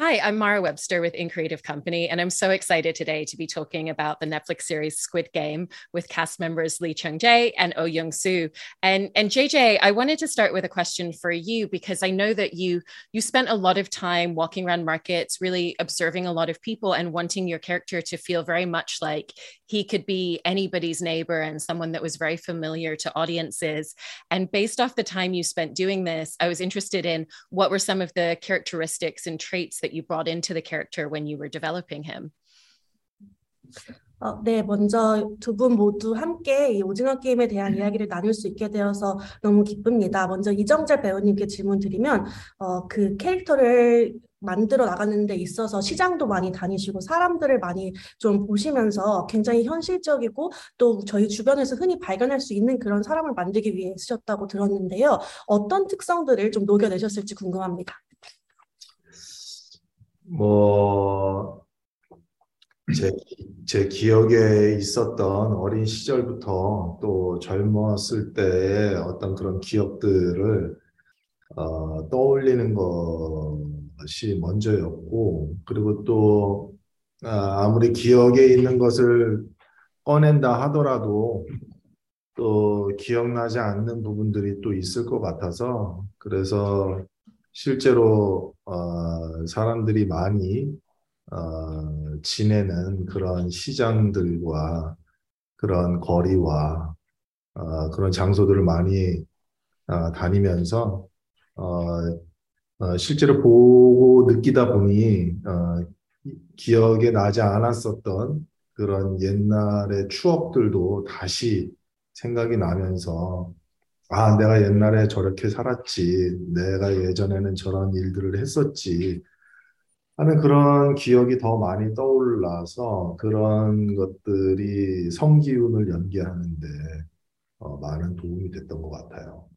Hi, I'm Mara Webster with In Creative Company, and I'm so excited today to be talking about the Netflix series Squid Game with cast members Lee Chung Jae and Oh Young Soo. And and JJ, I wanted to start with a question for you because I know that you you spent a lot of time walking around markets, really observing a lot of people and wanting your character to feel very much like he could be anybody's neighbor and someone that was very familiar to audiences. And based off the time you spent doing this, I was interested in what were some of the characteristics and traits that that you brought into the character when you were developing him? 어, 네, 먼저 두 분 모두 함께 오징어 게임에 대한 이야기를 나눌 수 있게 되어서 너무 기쁩니다. 먼저 이정재 배우님께 질문 드리면, 어, 그 캐릭터를 만들어 나가는 데 있어서 시장도 많이 다니시고 사람들을 많이 좀 보시면서 굉장히 현실적이고 또 저희 주변에서 흔히 발견할 수 있는 그런 사람을 만들기 위해 쓰셨다고 들었는데요. 어떤 특성들을 좀 녹여내셨을지 궁금합니다. 뭐, 제, 제 기억에 있었던 어린 시절부터 또 젊었을 때의 어떤 그런 기억들을 어, 떠올리는 것이 먼저였고, 그리고 또 아, 아무리 기억에 있는 것을 꺼낸다 하더라도 또 기억나지 않는 부분들이 또 있을 것 같아서 그래서 실제로 어, 사람들이 많이 어, 지내는 그런 시장들과 그런 거리와 어, 그런 장소들을 많이 어, 다니면서 어, 어, 실제로 보고 느끼다 보니 어, 기억에 나지 않았었던 그런 옛날의 추억들도 다시 생각이 나면서 아, 내가 옛날에 저렇게 살았지. 내가 예전에는 저런 일들을 했었지. 하는 그런 기억이 더 많이 떠올라서 그런 것들이 성기운을 연기하는데 어, 많은 도움이 됐던 것 같아요.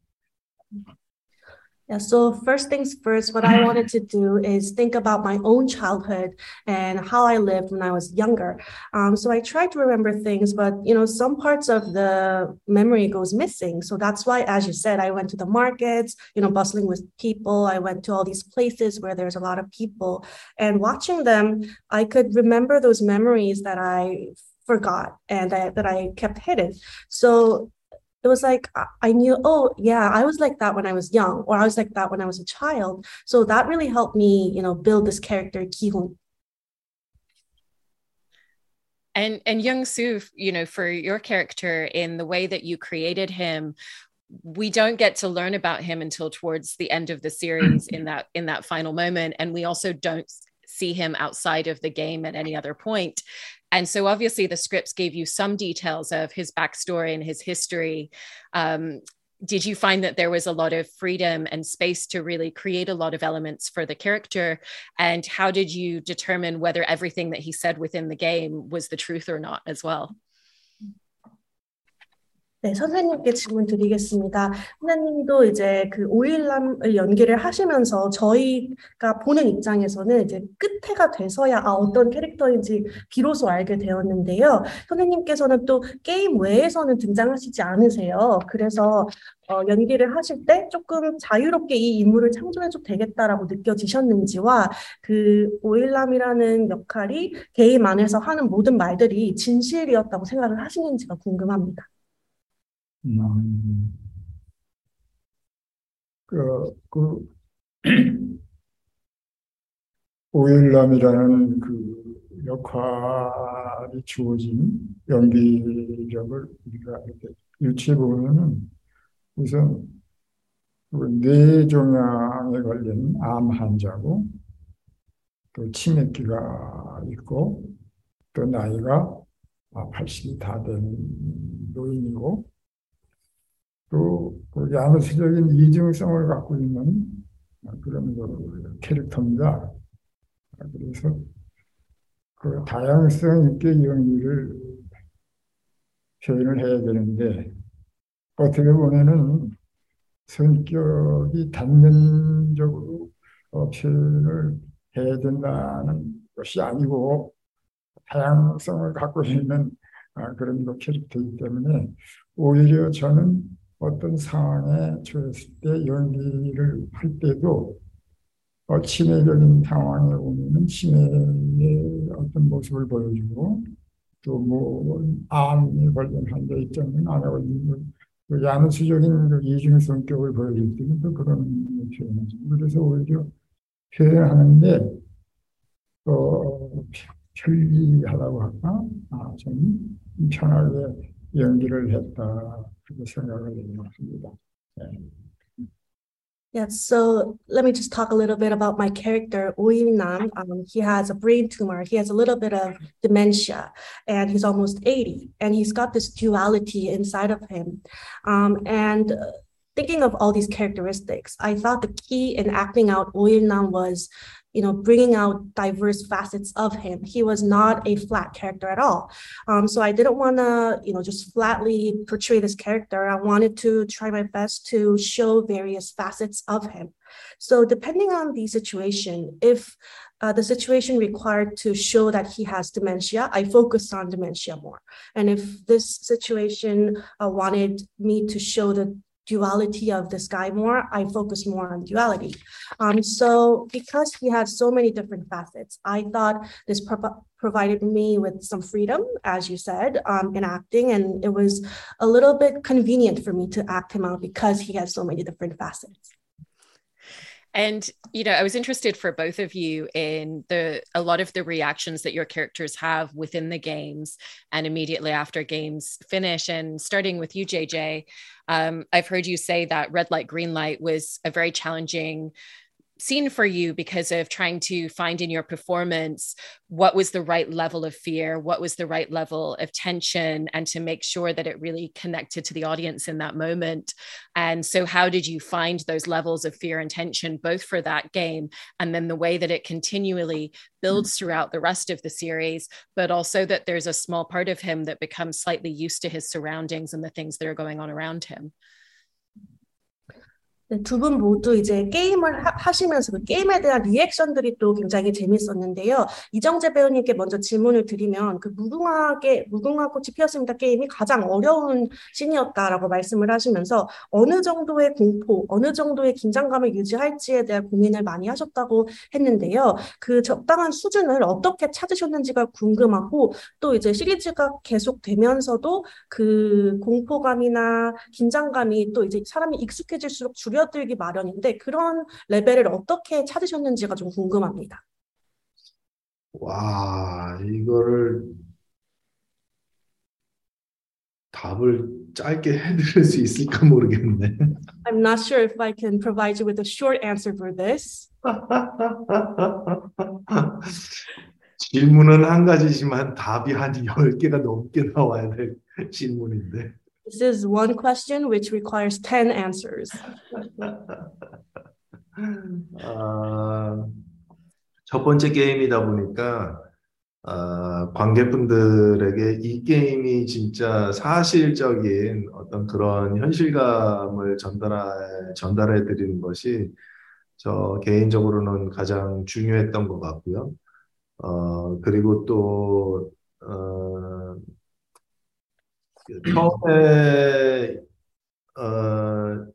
Yeah, so first things first, what I wanted to do is think about my own childhood and how I lived when I was younger. Um, so I tried to remember things, but you know, some parts of the memory goes missing. So that's why, as you said, I went to the markets, you know, bustling with people. I went to all these places where there's a lot of people, and watching them, I could remember those memories that I forgot and that I kept hidden. So it was like I knew, oh yeah, I was like that when I was young, or I was like that when I was a child. So that really helped me, you know, build this character Kihun. And and Young Soo, you know, for your character in the way that you created him, we don't get to learn about him until towards the end of the series in that in that final moment, and we also don't see him outside of the game at any other point. And so, obviously, the scripts gave you some details of his backstory and his history. Um, did you find that there was a lot of freedom and space to really create a lot of elements for the character? And how did you determine whether everything that he said within the game was the truth or not as well? 네, 선생님께 질문 드리겠습니다. 선생님도 이제 그 오일남을 연기를 하시면서 저희가 보는 입장에서는 이제 끝에가 돼서야 아, 어떤 캐릭터인지 비로소 알게 되었는데요. 선생님께서는 또 게임 외에서는 등장하시지 않으세요. 그래서 어, 연기를 하실 때 조금 자유롭게 이 인물을 창조해도 되겠다라고 느껴지셨는지와 그 오일남이라는 역할이 게임 안에서 하는 모든 말들이 진실이었다고 생각을 하시는지가 궁금합니다. 음, 그, 그, 오일남이라는 그 역할이 주어진 연기력을 우리가 이렇게 유추해 보면은 우선 그 뇌종양에 걸린 암 환자고 또 치매기가 있고 또 나이가 80이 다 된 노인이고 또 그 야무스적인 이중성을 갖고 있는 그런 그 캐릭터입니다. 그래서 그 다양성 있게 연기를 표현을 해야 되는데 어떻게 보면은 성격이 단면적으로 어, 표현을 해야 된다는 것이 아니고 다양성을 갖고 있는 아, 그런 그 캐릭터이기 때문에 오히려 저는 어떤 상황에 처했을 때 연기를 할 때도 어, 치매적인 상황에 오면은 치매의 어떤 모습을 보여주고 또 뭐 암에 걸린 환자 입장은 암에 걸린 그 야누수적인 그 이중 성격을 보여줄 때는 또 그런 표현이죠. 그래서 오히려 표현하는데 또 편리하다고 할까? 아, 좀 편하게 연기를 했다 Yeah, so let me just talk a little bit about my character, Wu Nam. Um, he has a brain tumor. He has a little bit of dementia, and he's almost 80. And he's got this duality inside of him. Um, and uh, thinking of all these characteristics, I thought the key in acting out Wu Nam was you know, bringing out diverse facets of him. He was not a flat character at all. Um, so I didn't want to, you know, just flatly portray this character. I wanted to try my best to show various facets of him. So depending on the situation, if uh, the situation required to show that he has dementia, I focused on dementia more. And if this situation uh, wanted me to show the duality of this guy more, I focus more on duality. Um, so because he had so many different facets, I thought this pro- provided me with some freedom, as you said, um, in acting, and it was a little bit convenient for me to act him out because he has so many different facets. And you know, I was interested for both of you in the a lot of the reactions that your characters have within the games and immediately after games finish. And starting with you, JJ, um, I've heard you say that red light, green light was a very challenging scene for you because of trying to find in your performance what was the right level of fear, what was the right level of tension, and to make sure that it really connected to the audience in that moment. And so, how did you find those levels of fear and tension, both for that game and then the way that it continually builds mm. throughout the rest of the series, but also that there's a small part of him that becomes slightly used to his surroundings and the things that are going on around him? 네, 두분 모두 이제 게임을 하, 시면서그 게임에 대한 리액션들이 또 굉장히 재밌었는데요. 이정재 배우님께 먼저 질문을 드리면 그 무궁화게 무궁화 꽃이 피었습니다 게임이 가장 어려운 신이었다라고 말씀을 하시면서 어느 정도의 공포, 어느 정도의 긴장감을 유지할지에 대한 고민을 많이 하셨다고 했는데요. 그 적당한 수준을 어떻게 찾으셨는지가 궁금하고 또 이제 시리즈가 계속되면서도 그 공포감이나 긴장감이 또 이제 사람이 익숙해질수록 줄여 줄어들기 마련인데 그런 레벨을 어떻게 찾으셨는지가 좀 궁금합니다. 와, 이거를 답을 짧게 해드릴 수 있을까 모르겠네. I'm not sure if I can provide you with a short answer for this. 질문은 한 가지지만 답이 한 10개가 넘게 나와야 될 질문인데. This is one question which requires 10 answers. 아, 첫 번째 게임이다 보니까 아, 관객분들에게 이 게임이 진짜 사실적인 어떤 그런 현실감을 전달해, 전달해 드리는 것이 저 개인적으로는 가장 중요했던 것 같고요. 어, 그리고 또, 어, 처음에 어,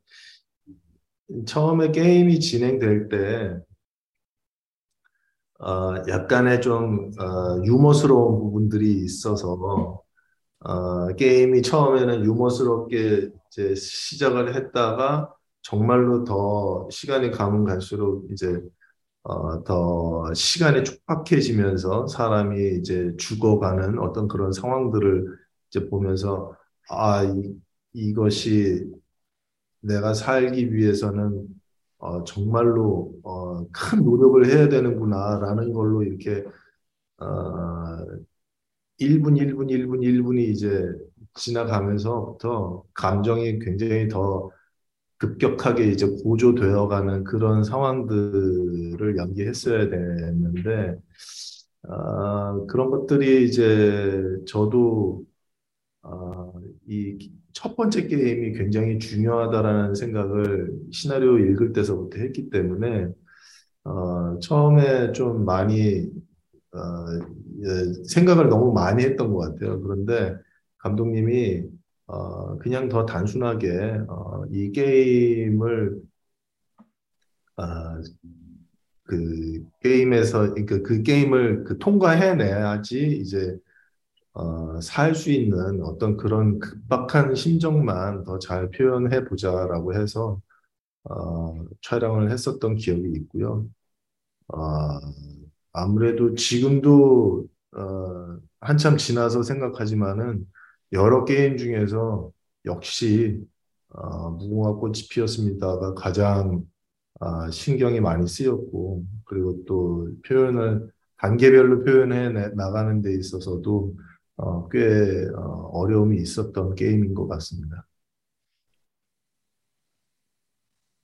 처음에 게임이 진행될 때 어, 약간의 좀 어, 유머스러운 부분들이 있어서 어, 게임이 처음에는 유머스럽게 이제 시작을 했다가 정말로 더 시간이 가면 갈수록 이제 어, 더 시간이 촉박해지면서 사람이 이제 죽어가는 어떤 그런 상황들을 이제 보면서 아 이, 이것이 내가 살기 위해서는 어, 정말로 어, 큰 노력을 해야 되는구나라는 걸로 이렇게 어, 1분, 1분, 1분, 1분이 이제 지나가면서부터 감정이 굉장히 더 급격하게 이제 고조되어가는 그런 상황들을 연기했어야 되는데 어, 그런 것들이 이제 저도 어, 이첫 번째 게임이 굉장히 중요하다라는 생각을 시나리오 읽을 때서부터 했기 때문에 어, 처음에 좀 많이 어, 예, 생각을 너무 많이 했던 것 같아요. 그런데 감독님이 어, 그냥 더 단순하게 어, 이 게임을 어, 그 게임에서 그, 그 게임을 그 통과해내야지 이제 어, 살 수 있는 어떤 그런 급박한 심정만 더 잘 표현해 보자라고 해서 어, 촬영을 했었던 기억이 있고요. 어, 아무래도 지금도 어, 한참 지나서 생각하지만은 여러 게임 중에서 역시 어, 무궁화 꽃이 피었습니다가 가장 어, 신경이 많이 쓰였고 그리고 또 표현을 단계별로 표현해 나가는 데 있어서도 어, 꽤 어, 어려움이 있었던 게임인 것 같습니다.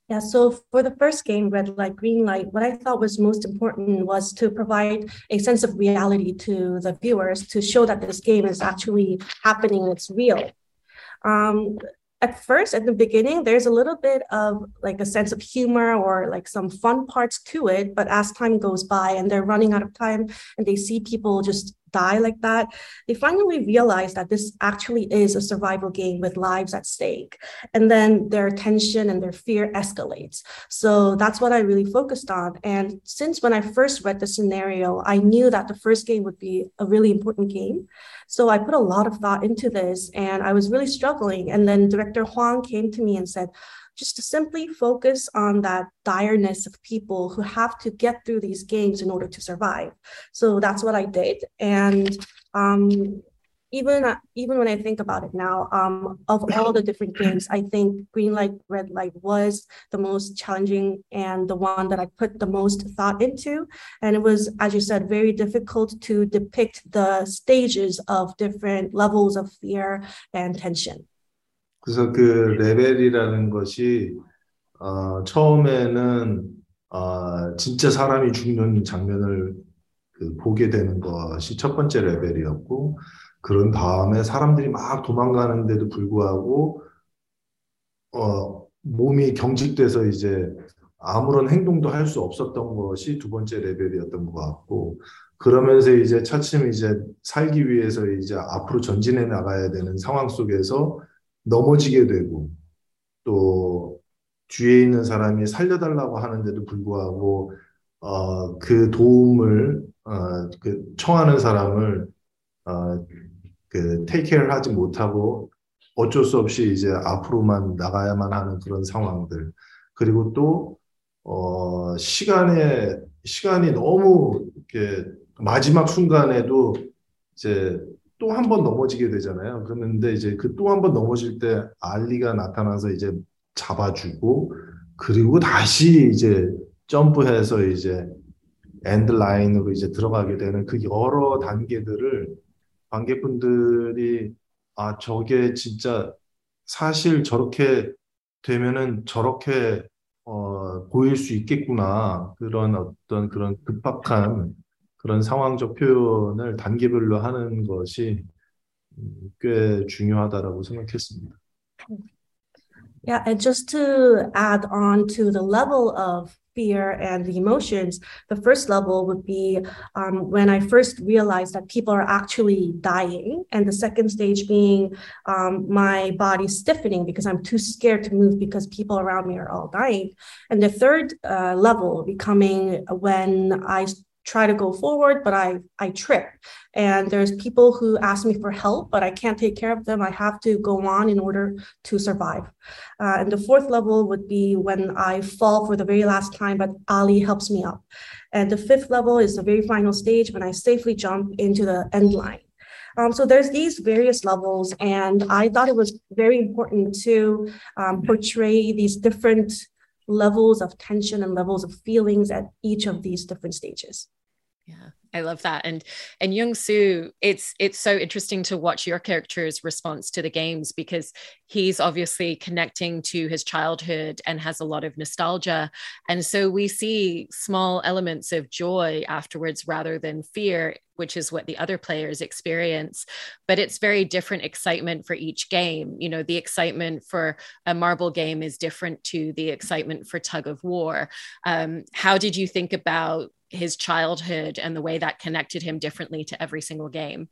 Yeah, so for the first game, Red Light, Green Light, what I thought was most important was to provide a sense of reality to the viewers to show that this game is actually happening and it's real. Um, at first at the beginning there's a little bit of like a sense of humor or like some fun parts to it but as time goes by and they're running out of time and they see people just die like that, they finally realize that this actually is a survival game with lives at stake. And then their tension and their fear escalates. So that's what I really focused on. And since when I first read the scenario, I knew that the first game would be a really important game. So I put a lot of thought into this and I was really struggling. And then director Huang came to me and said, just to simply focus on that direness of people who have to get through these games in order to survive. So that's what I did. And um, even even when I think about it now, um, of all the different games, I think Green Light, Red Light was the most challenging and the one that I put the most thought into. And it was, as you said, very difficult to depict the stages of different levels of fear and tension. 그래서 그 레벨이라는 것이 어, 처음에는 어, 진짜 사람이 죽는 장면을 그 보게 되는 것이 첫 번째 레벨이었고 그런 다음에 사람들이 막 도망가는데도 불구하고 어, 몸이 경직돼서 이제 아무런 행동도 할 수 없었던 것이 두 번째 레벨이었던 것 같고 그러면서 이제 차츰 이제 살기 위해서 이제 앞으로 전진해 나가야 되는 상황 속에서 넘어지게 되고 또 뒤에 있는 사람이 살려달라고 하는데도 불구하고 어, 그 도움을 어, 그 청하는 사람을 어, 그 테이크를 하지 못하고 어쩔 수 없이 이제 앞으로만 나가야만 하는 그런 상황들. 그리고 또 어, 시간에 시간이 너무 이렇게 마지막 순간에도 이제 또 한 번 넘어지게 되잖아요. 그런데 이제 그 또 한 번 넘어질 때 알리가 나타나서 이제 잡아주고 그리고 다시 이제 점프해서 이제 엔드 라인으로 이제 들어가게 되는 그 여러 단계들을 관객분들이 아 저게 진짜 사실 저렇게 되면은 저렇게 어, 보일 수 있겠구나 그런 어떤 그런 급박한 그런 상황적 표현을 단계별로 하는 것이 꽤 중요하다라고 생각했습니다. Yeah, and just to add on to the level of fear and the emotions, the first level would be um, when I first realized that people are actually dying, and the second stage being um, my body stiffening because I'm too scared to move because people around me are all dying, and the third uh, level becoming when I try to go forward, but I, I trip. And there's people who ask me for help, but I can't take care of them. I have to go on in order to survive. Uh, and the fourth level would be when I fall for the very last time, but Ali helps me up. And the fifth level is the very final stage when I safely jump into the end line. Um, so there's these various levels, and I thought it was very important to um, portray these different levels of tension and levels of feelings at each of these different stages. Yeah. I love that. And and Young Soo, it's it's so interesting to watch your character's response to the games because he's obviously connecting to his childhood and has a lot of nostalgia. And so we see small elements of joy afterwards rather than fear, which is what the other players experience. But it's very different excitement for each game. You know, the excitement for a marble game is different to the excitement for tug of war. Um, how did you think about his childhood and the way that connected him differently to every single game.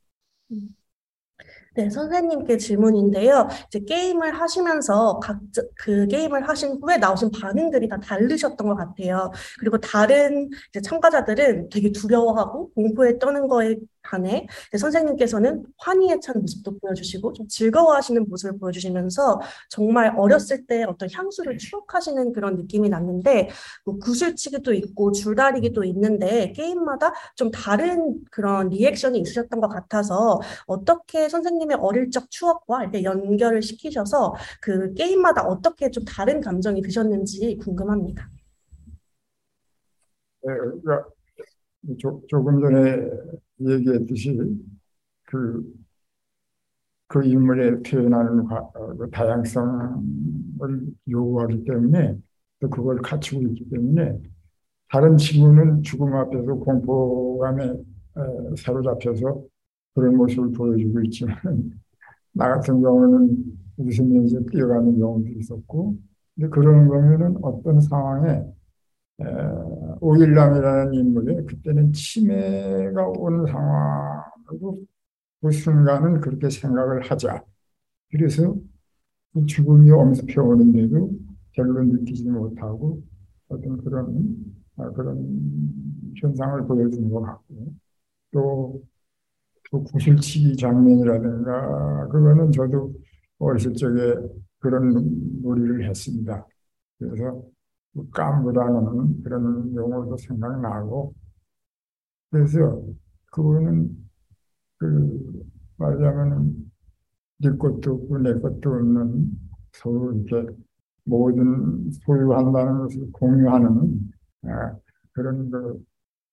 네, 선생님께 질문인데요. 이제 게임을 하시면서 각 그 게임을 하신 후에 나오신 반응들이 다 다르셨던 것 같아요. 그리고 다른 이제 참가자들은 되게 두려워하고 공포에 떠는 거에 반해 선생님께서는 환희에 찬 모습도 보여주시고 좀 즐거워하시는 모습을 보여주시면서 정말 어렸을 때 어떤 향수를 추억하시는 그런 느낌이 났는데 뭐 구슬치기도 있고 줄다리기도 있는데 게임마다 좀 다른 그런 리액션이 있으셨던 것 같아서 어떻게 선생님의 어릴 적 추억과 이렇게 연결을 시키셔서 그 게임마다 어떻게 좀 다른 감정이 드셨는지 궁금합니다. 네, 그러니까 조, 조금 전에 얘기했듯이 그, 그 인물의 표현하는 어, 그 다양성을 요구하기 때문에 또 그걸 갖추고 있기 때문에 다른 친구는 죽음 앞에서 공포감에 사로잡혀서 그런 모습을 보여주고 있지만 나 같은 경우는 웃으면서 뛰어가는 경우도 있었고 근데 그런 거면은 어떤 상황에 오일남이라는 인물이 그때는 치매가 온 상황으로 그 순간은 그렇게 생각을 하자. 그래서 그 죽음이 엄습해 오는데도 별로 느끼지 못하고 어떤 그런 아, 그런 현상을 보여주는 것 같고 또그 구슬치기 장면이라든가 그거는 저도 어렸을 적에 그런 놀이를 했습니다. 그래서 깜보다는 그런 용어도 생각나고. 그래서 그거는 그 말하자면 네 것도 없고 내 것도 없는 서로 이렇게 모든 소유한다는 것을 공유하는 아, 그런 그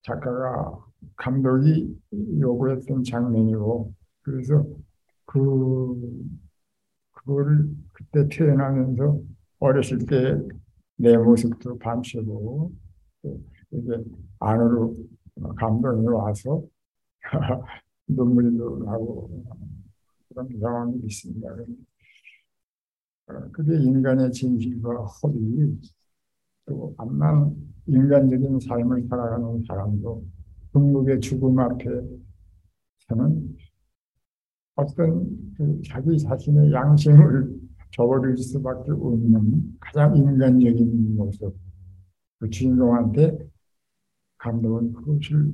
작가가 감독이 요구했던 장면이고. 그래서 그 그거를 그때 태어나면서 어렸을 때 내 모습도 밤새고 이제 안으로 감동이 와서 눈물이 나고 그런 경험이 있습니다. 어, 그게 인간의 진실과 허리 또 암만 인간적인 삶을 살아가는 사람도 중국의 죽음 앞에서는 어떤 그 자기 자신의 양심을 저버릴 수밖에 없는 가장 인간적인 모습. 그 주인공한테 감독은 그것을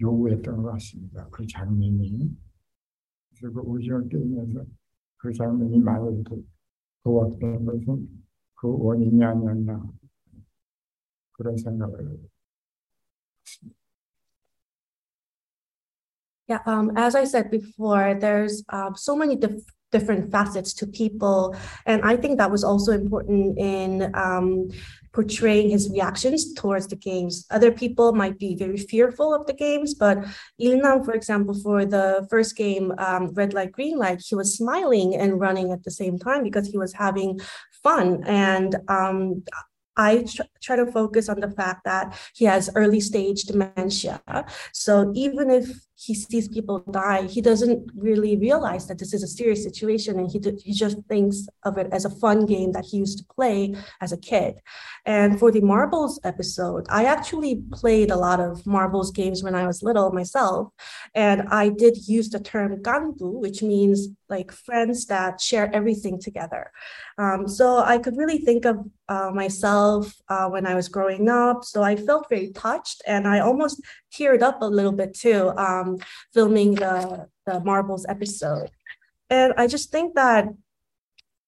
요구했던 것 같습니다. 그 장면이. 그래서 그 오징어 게임에서 그 장면이 많이 도왔던 것은 그 원인이 아니었나. 그런 생각을 했습니다. Yeah, um, as I said before, there's uh, so many dif- different facets to people. And I think that was also important in um, portraying his reactions towards the games. Other people might be very fearful of the games, but Ilnam, for example, for the first game, um, Red Light, Green Light, he was smiling and running at the same time because he was having fun. And um, I tr- try to focus on the fact that he has early stage dementia. So even if he sees people die, he doesn't really realize that this is a serious situation, and he he just thinks of it as a fun game that he used to play as a kid. And for the marbles episode, I actually played a lot of marbles games when I was little myself, and I did use the term ganbu, which means like friends that share everything together. Um, so I could really think of uh, myself uh, when I was growing up. So I felt very touched, and I almost teared up a little bit too, um, filming the, the Marbles episode. And I just think that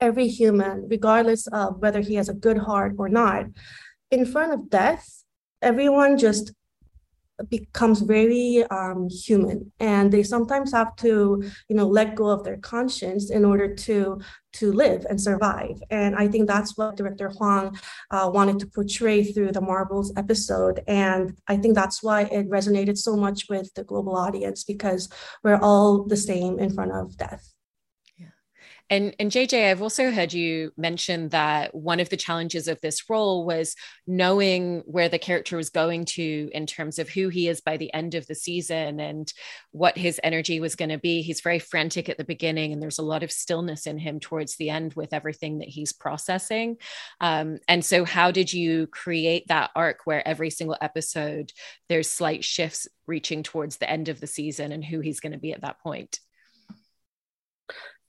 every human, regardless of whether he has a good heart or not, in front of death, everyone just becomes very um, human and they sometimes have to you know let go of their conscience in order to to live and survive. And i think that's what director huang uh, wanted to portray through the marbles episode. And i think that's why it resonated so much with the global audience because we're all the same in front of death and, and JJ, I've also heard you mention that one of the challenges of this role was knowing where the character was going to in terms of who he is by the end of the season and what his energy was going to be. He's very frantic at the beginning, and there's a lot of stillness in him towards the end with everything that he's processing. Um, and so, how did you create that arc where every single episode there's slight shifts reaching towards the end of the season and who he's going to be at that point?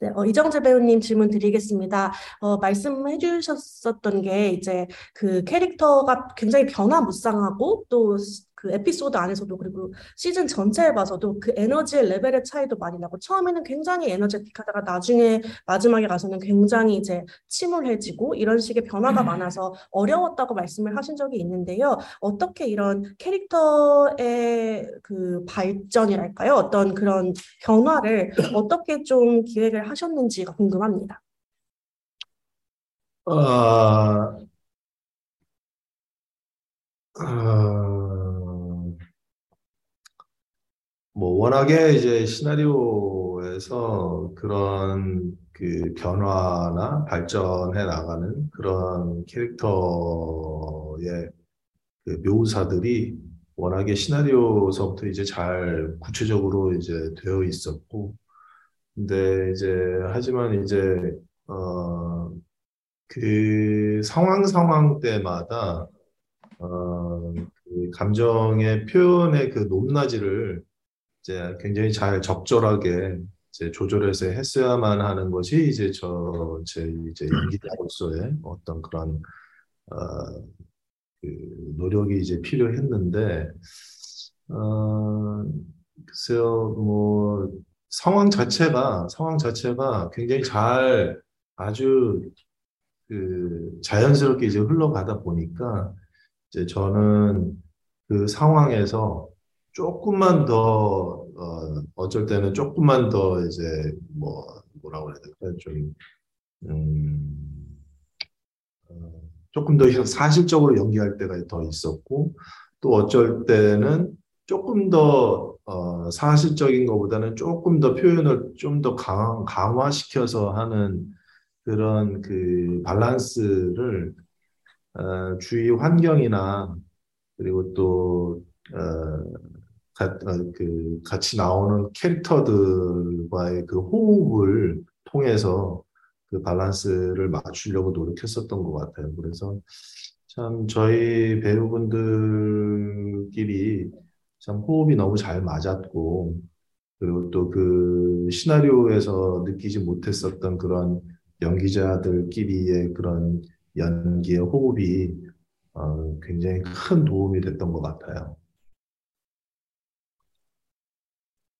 네, 어, 이정재 배우님 질문 드리겠습니다. 어, 말씀해 주셨었던 게 이제 그 캐릭터가 굉장히 변화무쌍하고 또 그 에피소드 안에서도 그리고 시즌 전체에 봐서도 그 에너지의 레벨의 차이도 많이 나고 처음에는 굉장히 에너제틱하다가 나중에 마지막에 가서는 굉장히 이제 침울해지고 이런 식의 변화가 많아서 어려웠다고 말씀을 하신 적이 있는데요. 어떻게 이런 캐릭터의 그 발전이랄까요? 어떤 그런 변화를 어떻게 좀 기획을 하셨는지가 궁금합니다. 아, 어, 뭐 워낙에 이제 시나리오에서 그런 그 변화나 발전해 나가는 그런 캐릭터의 그 묘사들이 워낙에 시나리오서부터 이제 잘 구체적으로 이제 되어 있었고, 근데 이제 하지만 이제 어, 그 상황 상황 때마다 어, 그 감정의 표현의 그 높낮이를 이제 굉장히 잘 적절하게 이제 조절해서 했어야만 하는 것이 이제 저 제 이제 연기자로서의 어떤 그런 어, 그 노력이 이제 필요했는데 어, 글쎄요 뭐 상황 자체가 상황 자체가 굉장히 잘 아주 그 자연스럽게 이제 흘러가다 보니까 이제 저는 그 상황에서 조금만 더 어, 어쩔 때는 조금만 더 이제 뭐 뭐라고 해야 될까 좀 음, 어, 조금 더 사실적으로 연기할 때가 더 있었고 또 어쩔 때는 조금 더 어, 사실적인 것보다는 조금 더 표현을 좀 더 강화시켜서 하는 그런 그 밸런스를 어, 주위 환경이나 그리고 또 어, 가, 어, 그 같이 나오는 캐릭터들과의 그 호흡을 통해서 그 밸런스를 맞추려고 노력했었던 것 같아요. 그래서 참 저희 배우분들끼리 참 호흡이 너무 잘 맞았고 그리고 또 그 시나리오에서 느끼지 못했었던 그런 연기자들끼리의 그런 연기의 호흡이 어, 굉장히 큰 도움이 됐던 것 같아요.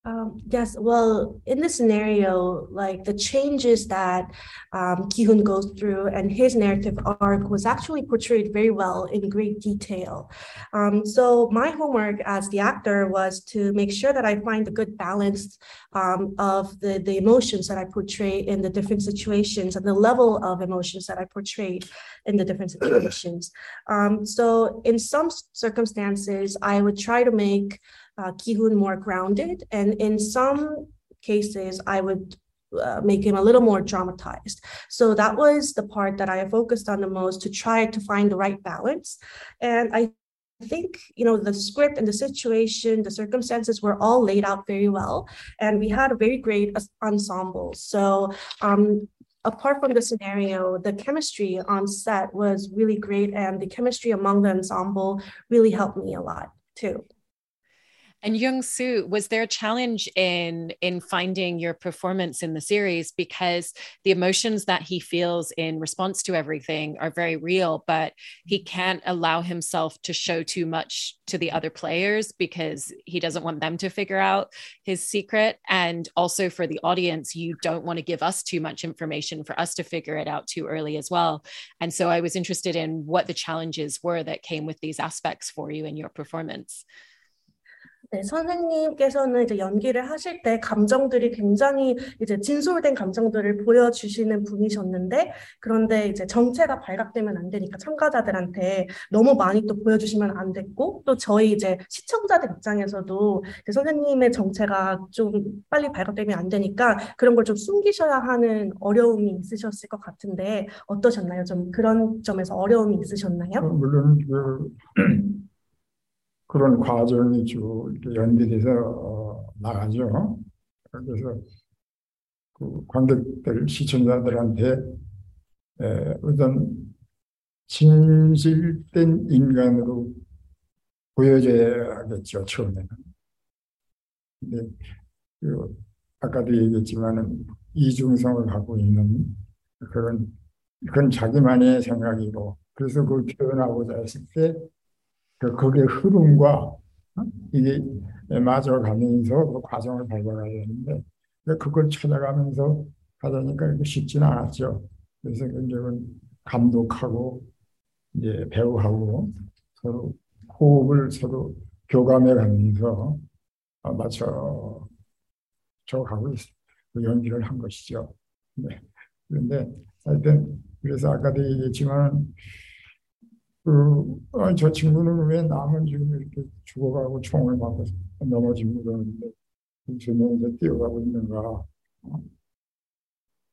Um, yes, well, in this scenario, like the changes that um, Ki-hoon goes through and his narrative arc was actually portrayed very well in great detail. Um, so my homework as the actor was to make sure that I find a good balance um, of the, the emotions that I portray in the different situations and the level of emotions that I portrayed in the different situations. Um, so in some circumstances, I would try to make uh, Ki-hoon more grounded. And in some cases, I would uh, make him a little more dramatized. So that was the part that I focused on the most to try to find the right balance. And I think you know the script and the situation the circumstances were all laid out very well and we had a very great ensemble so um apart from the scenario the chemistry on set was really great and the chemistry among the ensemble really helped me a lot too and Young Soo, was there a challenge in in finding your performance in the series because the emotions that he feels in response to everything are very real, but he mm-hmm. can't allow himself to show too much to the other players because he doesn't want them to figure out his secret. And also for the audience, you don't want to give us too much information for us to figure it out too early as well. And so I was interested in what the challenges were that came with these aspects for you in your performance. 네, 선생님께서는 이제 연기를 하실 때 감정들이 굉장히 이제 진솔된 감정들을 보여주시는 분이셨는데, 그런데 이제 정체가 발각되면 안 되니까 참가자들한테 너무 많이 또 보여주시면 안 됐고, 또 저희 이제 시청자들 입장에서도 선생님의 정체가 좀 빨리 발각되면 안 되니까 그런 걸 좀 숨기셔야 하는 어려움이 있으셨을 것 같은데, 어떠셨나요? 좀 그런 점에서 어려움이 있으셨나요? 어, 물론 그 그런 과정이 쭉 연결돼서 어, 나가죠. 그래서 그 관객들, 시청자들한테 에, 어떤 진실된 인간으로 보여줘야겠죠, 처음에는. 근데 그 아까도 얘기했지만은 이중성을 갖고 있는 그런 그건 자기만의 생각이고 그래서 그걸 표현하고자 했을 때 그 거기에 흐름과 어? 이게 맞아가면서 그 과정을 밟아가야 되는데 그걸 찾아가면서 하다니까 쉽지는 않았죠. 그래서 이제 감독하고 이제 배우하고 서로 호흡을 서로 교감해 가면서 맞춰 저 가고 있, 그 연기를 한 것이죠. 네. 그런데 하여튼 그래서 아까도 얘기했지만 그, 어, 저 친구는 왜 남은 지금 이렇게 죽어가고 총을 맞고 넘어지고 그러는데 주면서 뛰어가고 있는가. 어?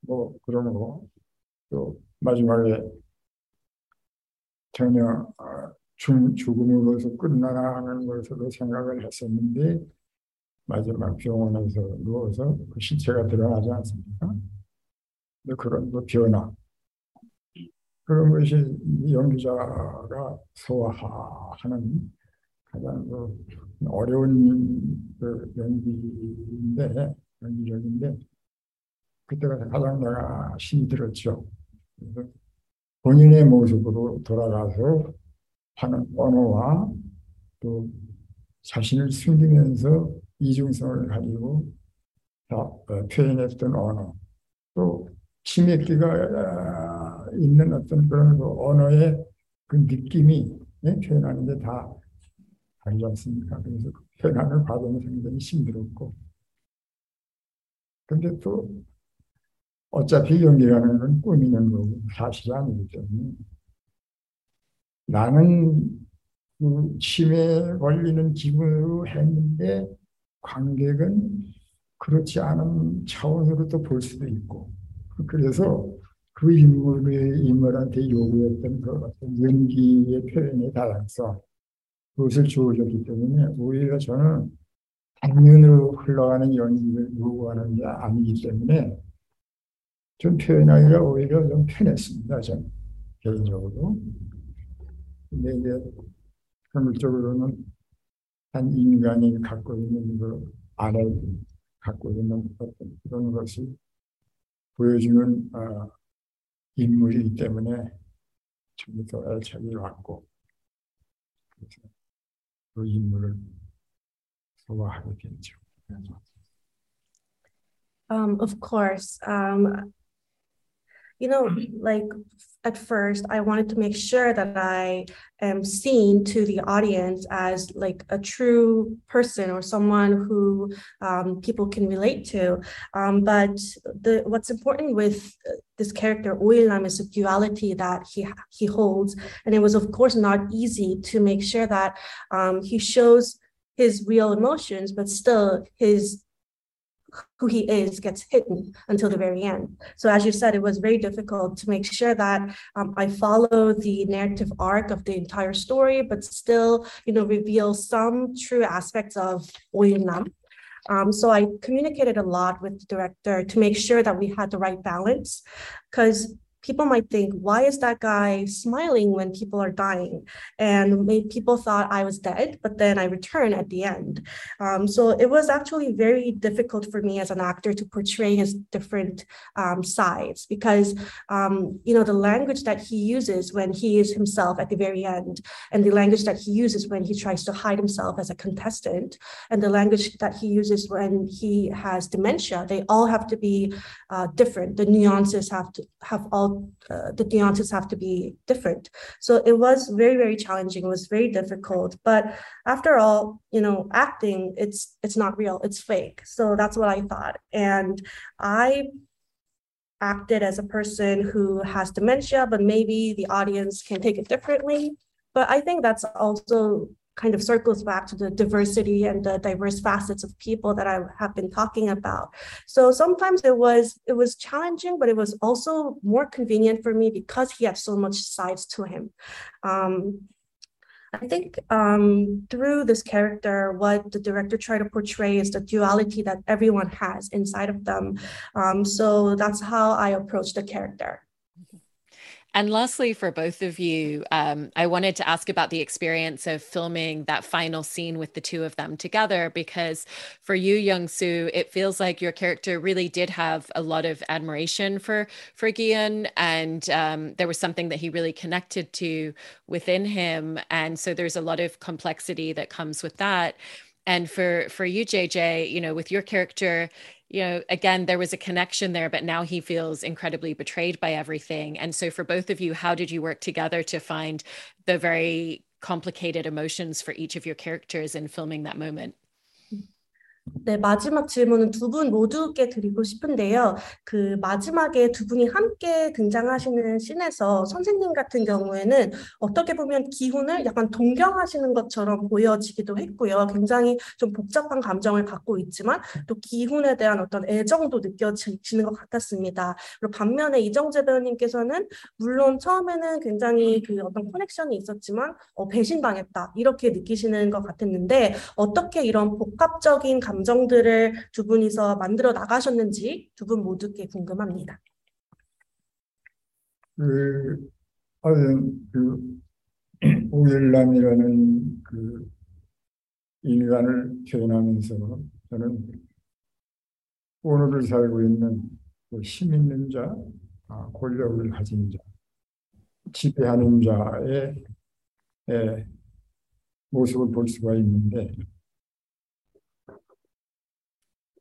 뭐, 그런 거. 또, 마지막에 전혀 어, 죽, 죽음으로서 끝나나 하는 것으로 생각을 했었는데, 마지막 병원에서 누워서 그 시체가 드러나지 않습니까? 그런 그 변화. 그런 것이 연기자가 소화하는 가장 그 어려운 그 연기인데, 연기력인데, 그때가 가장 내가 힘이 들었죠. 그래서 본인의 모습으로 돌아가서 하는 언어와 또 자신을 숨기면서 이중성을 가지고 어, 표현했던 언어, 또 치맥기가 있는 어떤 그런 그 언어의 그 느낌이 예? 표현하는 데 다 다르지 않습니까? 그래서 그 표현하는 과정이 상당히 힘들었고. 근데 또 어차피 연기라는 건 꾸미는 거고 사실이 아니기 때문에 나는 그 치매 걸리는 기분으로 했는데 관객은 그렇지 않은 차원으로 또 볼 수도 있고 그래서 그 인물의 인물한테 요구했던 그 어떤 연기의 표현의 다양성 그것을 주어졌기 때문에 오히려 저는 당면으로 흘러가는 연기를 요구하는 게 아니기 때문에 좀 표현하기가 오히려 좀 편했습니다. 저는 개인적으로. 근데 이제 현실적으로는 한 인간이 갖고 있는 그 안에 갖고 있는 어떤 그런 것이 보여주는 어, 인물이기 때문에 처음부터 애착이 왔고 그래서 그 인물을 소화하게 됐죠. Um, of course, um, you know, like at first, I wanted to make sure that I am seen to the audience as like a true person or someone who um, people can relate to. Um, but the what's important with this character Oilam is the duality that he he holds, and it was of course not easy to make sure that um, he shows his real emotions, but still his who he is gets hidden until the very end. So, as you said, it was very difficult to make sure that um, I follow the narrative arc of the entire story, but still, you know, reveal some true aspects of Oyunam. Um, so I communicated a lot with the director to make sure that we had the right balance, because people might think, why is that guy smiling when people are dying? And people thought I was dead, but then I return at the end. Um, so it was actually very difficult for me as an actor to portray his different um, sides because, um, you know, the language that he uses when he is himself at the very end, and the language that he uses when he tries to hide himself as a contestant, and the language that he uses when he has dementia, they all have to be uh, different. The nuances have to have all uh, the nuances have to be different. So it was very, very challenging. It was very difficult. But after all, you know, acting, it's it's not real, it's fake. So that's what I thought. And I acted as a person who has dementia, but maybe the audience can take it differently. But I think that's also kind of circles back to the diversity and the diverse facets of people that I have been talking about. So sometimes it was it was challenging, but it was also more convenient for me because he had so much sides to him. Um, I think um, through this character, what the director tried to portray is the duality that everyone has inside of them. Um, so that's how I approach the character. And lastly, for both of you, um, I wanted to ask about the experience of filming that final scene with the two of them together, because for you, Young Soo, it feels like your character really did have a lot of admiration for for Giun, and um, there was something that he really connected to within him, and so there's a lot of complexity that comes with that. And for for you, JJ, you know, with your character you know, again, there was a connection there, but now he feels incredibly betrayed by everything. And so, for both of you, how did you work together to find the very complicated emotions for each of your characters in filming that moment? 네, 마지막 질문은 두 분 모두께 드리고 싶은데요. 그 마지막에 두 분이 함께 등장하시는 씬에서 선생님 같은 경우에는 어떻게 보면 기훈을 약간 동경하시는 것처럼 보여지기도 했고요. 굉장히 좀 복잡한 감정을 갖고 있지만 또 기훈에 대한 어떤 애정도 느껴지는 것 같았습니다. 그리고 반면에 이정재 배우님께서는 물론 처음에는 굉장히 그 어떤 커넥션이 있었지만 어, 배신당했다 이렇게 느끼시는 것 같았는데 어떻게 이런 복합적인 감정들을 두 분이서 만들어 나가셨는지 두 분 모두께 궁금합니다. 그, 어떤 그 오일남이라는 그 인간을 표현하면서 저는 오늘을 살고 있는 그힘 있는 자, 아, 권력을 가진 자, 지배하는 자의 모습을 볼 수가 있는데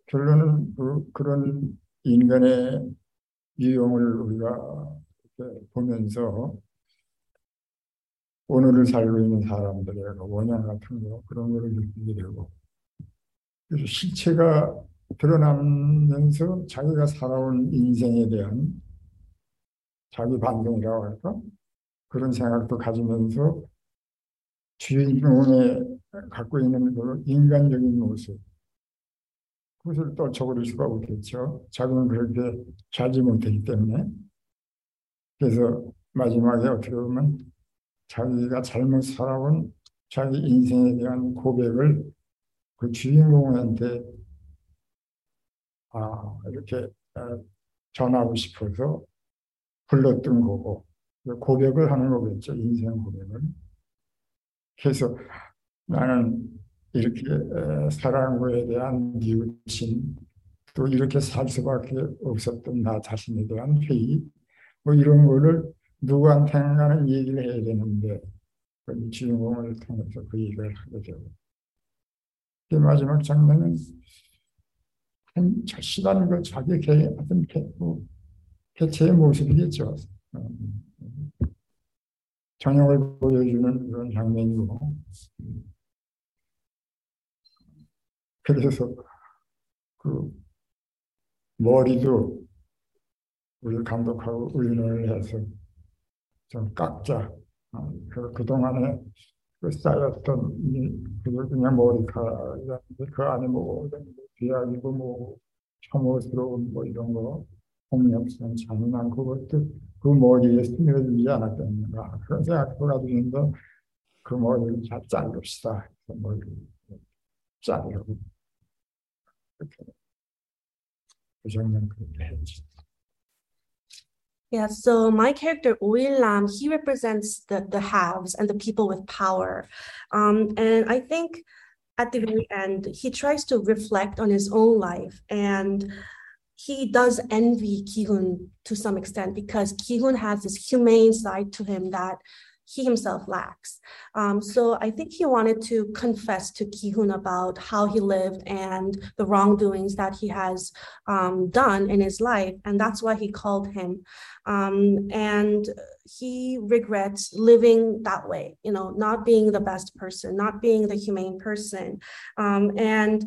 결론은 그, 그런 인간의 유형을 우리가 보면서 오늘을 살고 있는 사람들의 그 원형 같은 거 그런 거를 느끼게 되고 그래서 실체가 드러나면서 자기가 살아온 인생에 대한 자기 반동이라고 할까? 그런 생각도 가지면서 주인공의 갖고 있는 그 인간적인 모습 그것을 떨쳐버릴 수가 없겠죠. 자기는 그렇게 살지 못했기 때문에. 그래서 마지막에 어떻게 보면 자기가 잘못 살아온 자기 인생에 대한 고백을 그 주인공한테 아, 이렇게 전하고 싶어서 불렀던 거고 고백을 하는 거겠죠. 인생 고백을. 그래서 나는 이렇게 거에 대한 뉘우침, 또 이렇게 살 수밖에 없었던 나 자신에 대한 회의, 뭐 이런 거를 누구한테는 얘기를 해야 되는데, 그 주인공을 통해서 그 얘기를 하게 되고. 그 마지막 장면은 한 절실한 그 자기 개, 어떤 개, 뭐, 개체의 모습이겠죠. 전형을 보여주는 그런 장면이고, 그래서 그 머리도 우리 감독하고 의논을 해서 좀 깎자. 어, 그, 그동안에 그 쌓였던 그 그냥 머리카락, 그 안에 뭐 비약이고 뭐 혐오스러운 뭐 이런 거 폭력성, 잔인한 그것도 그 머리에 스며들지 않았겠는가 그런 생각도 가지면서 그 머리를 잘 자릅시다. 그 머리를 자르고 Yeah, so my character Oilam, he represents the the haves and the people with power, um, and I think at the very end he tries to reflect on his own life and he does envy Kihun to some extent because Kihun has this humane side to him that he himself lacks. Um, so I think he wanted to confess to Kihun about how he lived and the wrongdoings that he has um, done in his life. And that's why he called him. Um, and he regrets living that way, you know, not being the best person, not being the humane person. Um, and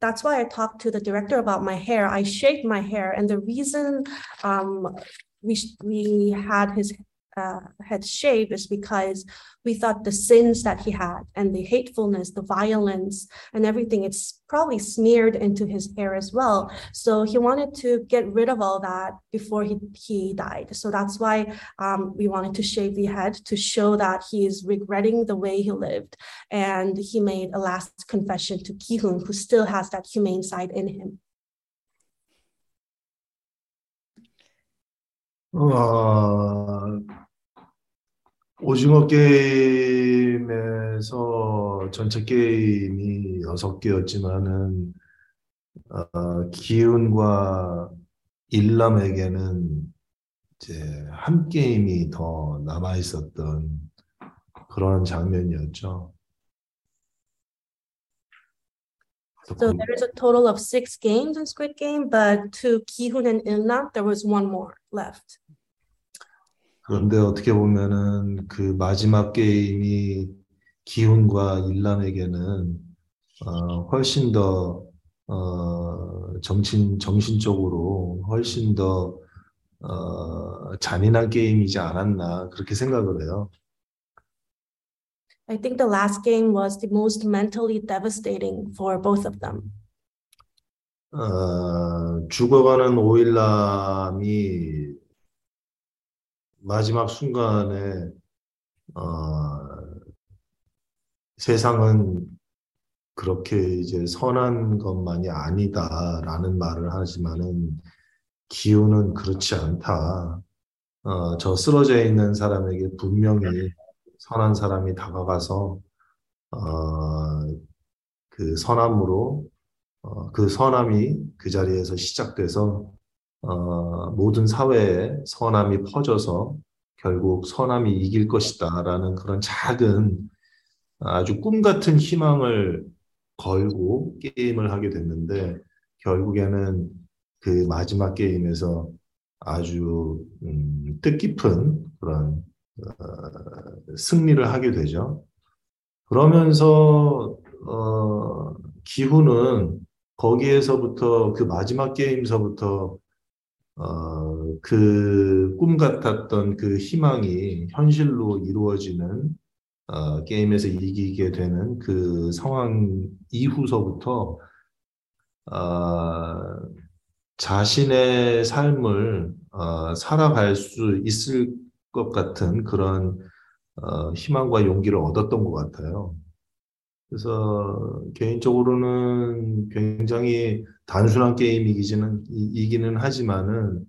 that's why I talked to the director about my hair. I shaved my hair, and the reason um, we we had his uh, had shaved is because we thought the sins that he had and the hatefulness, the violence, and everything, it's probably smeared into his hair as well. So he wanted to get rid of all that before he, he died. So that's why um, we wanted to shave the head to show that he is regretting the way he lived. And he made a last confession to Kihun, who still has that humane side in him. 어, 오징어 게임에서 전체 게임이 여섯 개였지만은 어, 기훈과 일남에게는 이제 한 게임이 더 남아 있었던 그런 장면이었죠. So there is a total of six games in Squid Game, but to Ki-hoon and Ilna, there was one more left. 그런데 어떻게 보면은 그 마지막 게임이 기훈과 일남에게는 어, 훨씬 더 어, 정신 정신적으로 훨씬 더 어, 잔인한 게임이지 않았나 그렇게 생각을 해요. I think the last game was the most mentally devastating for both of them. 어, 죽어가는 오일남이 마지막 순간에 어, 세상은 그렇게 이제 선한 것만이 아니다라는 말을 하지만은 기후는 그렇지 않다. 어, 저 쓰러져 있는 사람에게 분명히 선한 사람이 다가가서 어, 그 선함으로 어, 그 선함이 그 자리에서 시작돼서 어, 모든 사회에 선함이 퍼져서 결국 선함이 이길 것이다라는 그런 작은 아주 꿈 같은 희망을 걸고 게임을 하게 됐는데 결국에는 그 마지막 게임에서 아주 음, 뜻깊은 그런 어, 승리를 하게 되죠. 그러면서 어, 기후는 거기에서부터 그 마지막 게임서부터 어, 그 꿈 같았던 그 희망이 현실로 이루어지는 어, 게임에서 이기게 되는 그 상황 이후서부터 어, 자신의 삶을 어, 살아갈 수 있을 것 같은 그런 어, 희망과 용기를 얻었던 것 같아요. 그래서 개인적으로는 굉장히 단순한 게임이기는 이기는 하지만은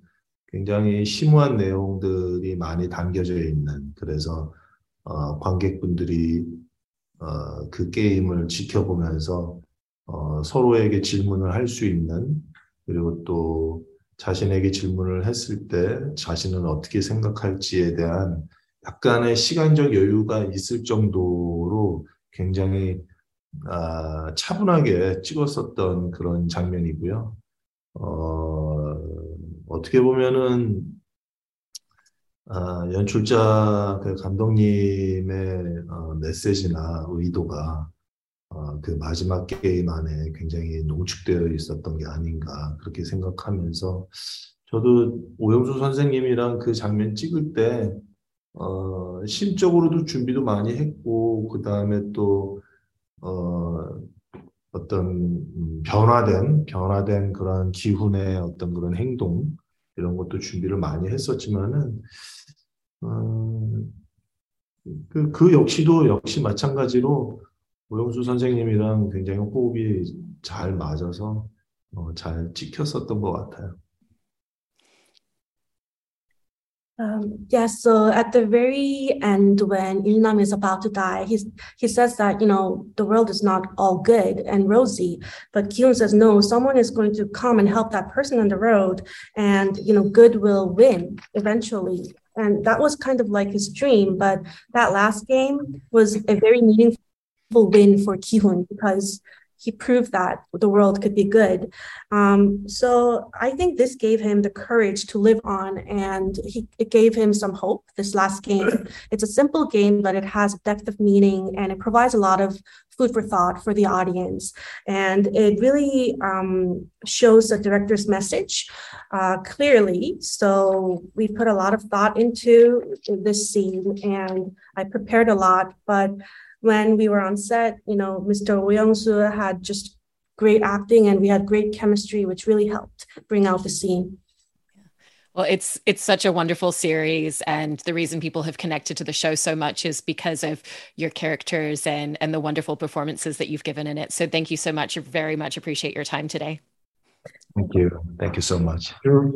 굉장히 심오한 내용들이 많이 담겨져 있는 그래서 어, 관객분들이 어, 그 게임을 지켜보면서 어, 서로에게 질문을 할 수 있는 그리고 또 자신에게 질문을 했을 때 자신은 어떻게 생각할지에 대한 약간의 시간적 여유가 있을 정도로 굉장히 아, 차분하게 찍었었던 그런 장면이고요. 어, 어떻게 보면은 아, 연출자 그 감독님의 어, 메시지나 의도가 어, 그 마지막 게임 안에 굉장히 농축되어 있었던 게 아닌가 그렇게 생각하면서 저도 오영수 선생님이랑 그 장면 찍을 때 어, 심적으로도 준비도 많이 했고 그 다음에 또 어, 어떤 음, 변화된 변화된 그런 기훈의 어떤 그런 행동 이런 것도 준비를 많이 했었지만은 어, 그, 그 역시도 역시 마찬가지로 오영수 선생님이랑 굉장히 호흡이 잘 맞아서 어, 잘 찍혔었던 것 같아요. Um, yeah, so at the very end, when Ilnam is about to die, he's, he says that, you know, the world is not all good and rosy. But Kyun says, no, someone is going to come and help that person on the road, and, you know, good will win eventually. And that was kind of like his dream. But that last game was a very meaningful win for Kihun because he proved that the world could be good. Um, so I think this gave him the courage to live on and he, it gave him some hope this last game. It's a simple game, but it has depth of meaning and it provides a lot of food for thought for the audience. And it really um, shows the director's message uh, clearly. So we put a lot of thought into this scene and I prepared a lot, but when we were on set, you know, Mr. Woo Soo had just great acting and we had great chemistry, which really helped bring out the scene. Well, it's it's such a wonderful series, and the reason people have connected to the show so much is because of your characters and and the wonderful performances that you've given in it. So, thank you so much. I very much appreciate your time today. Thank you. Thank you so much. Sure.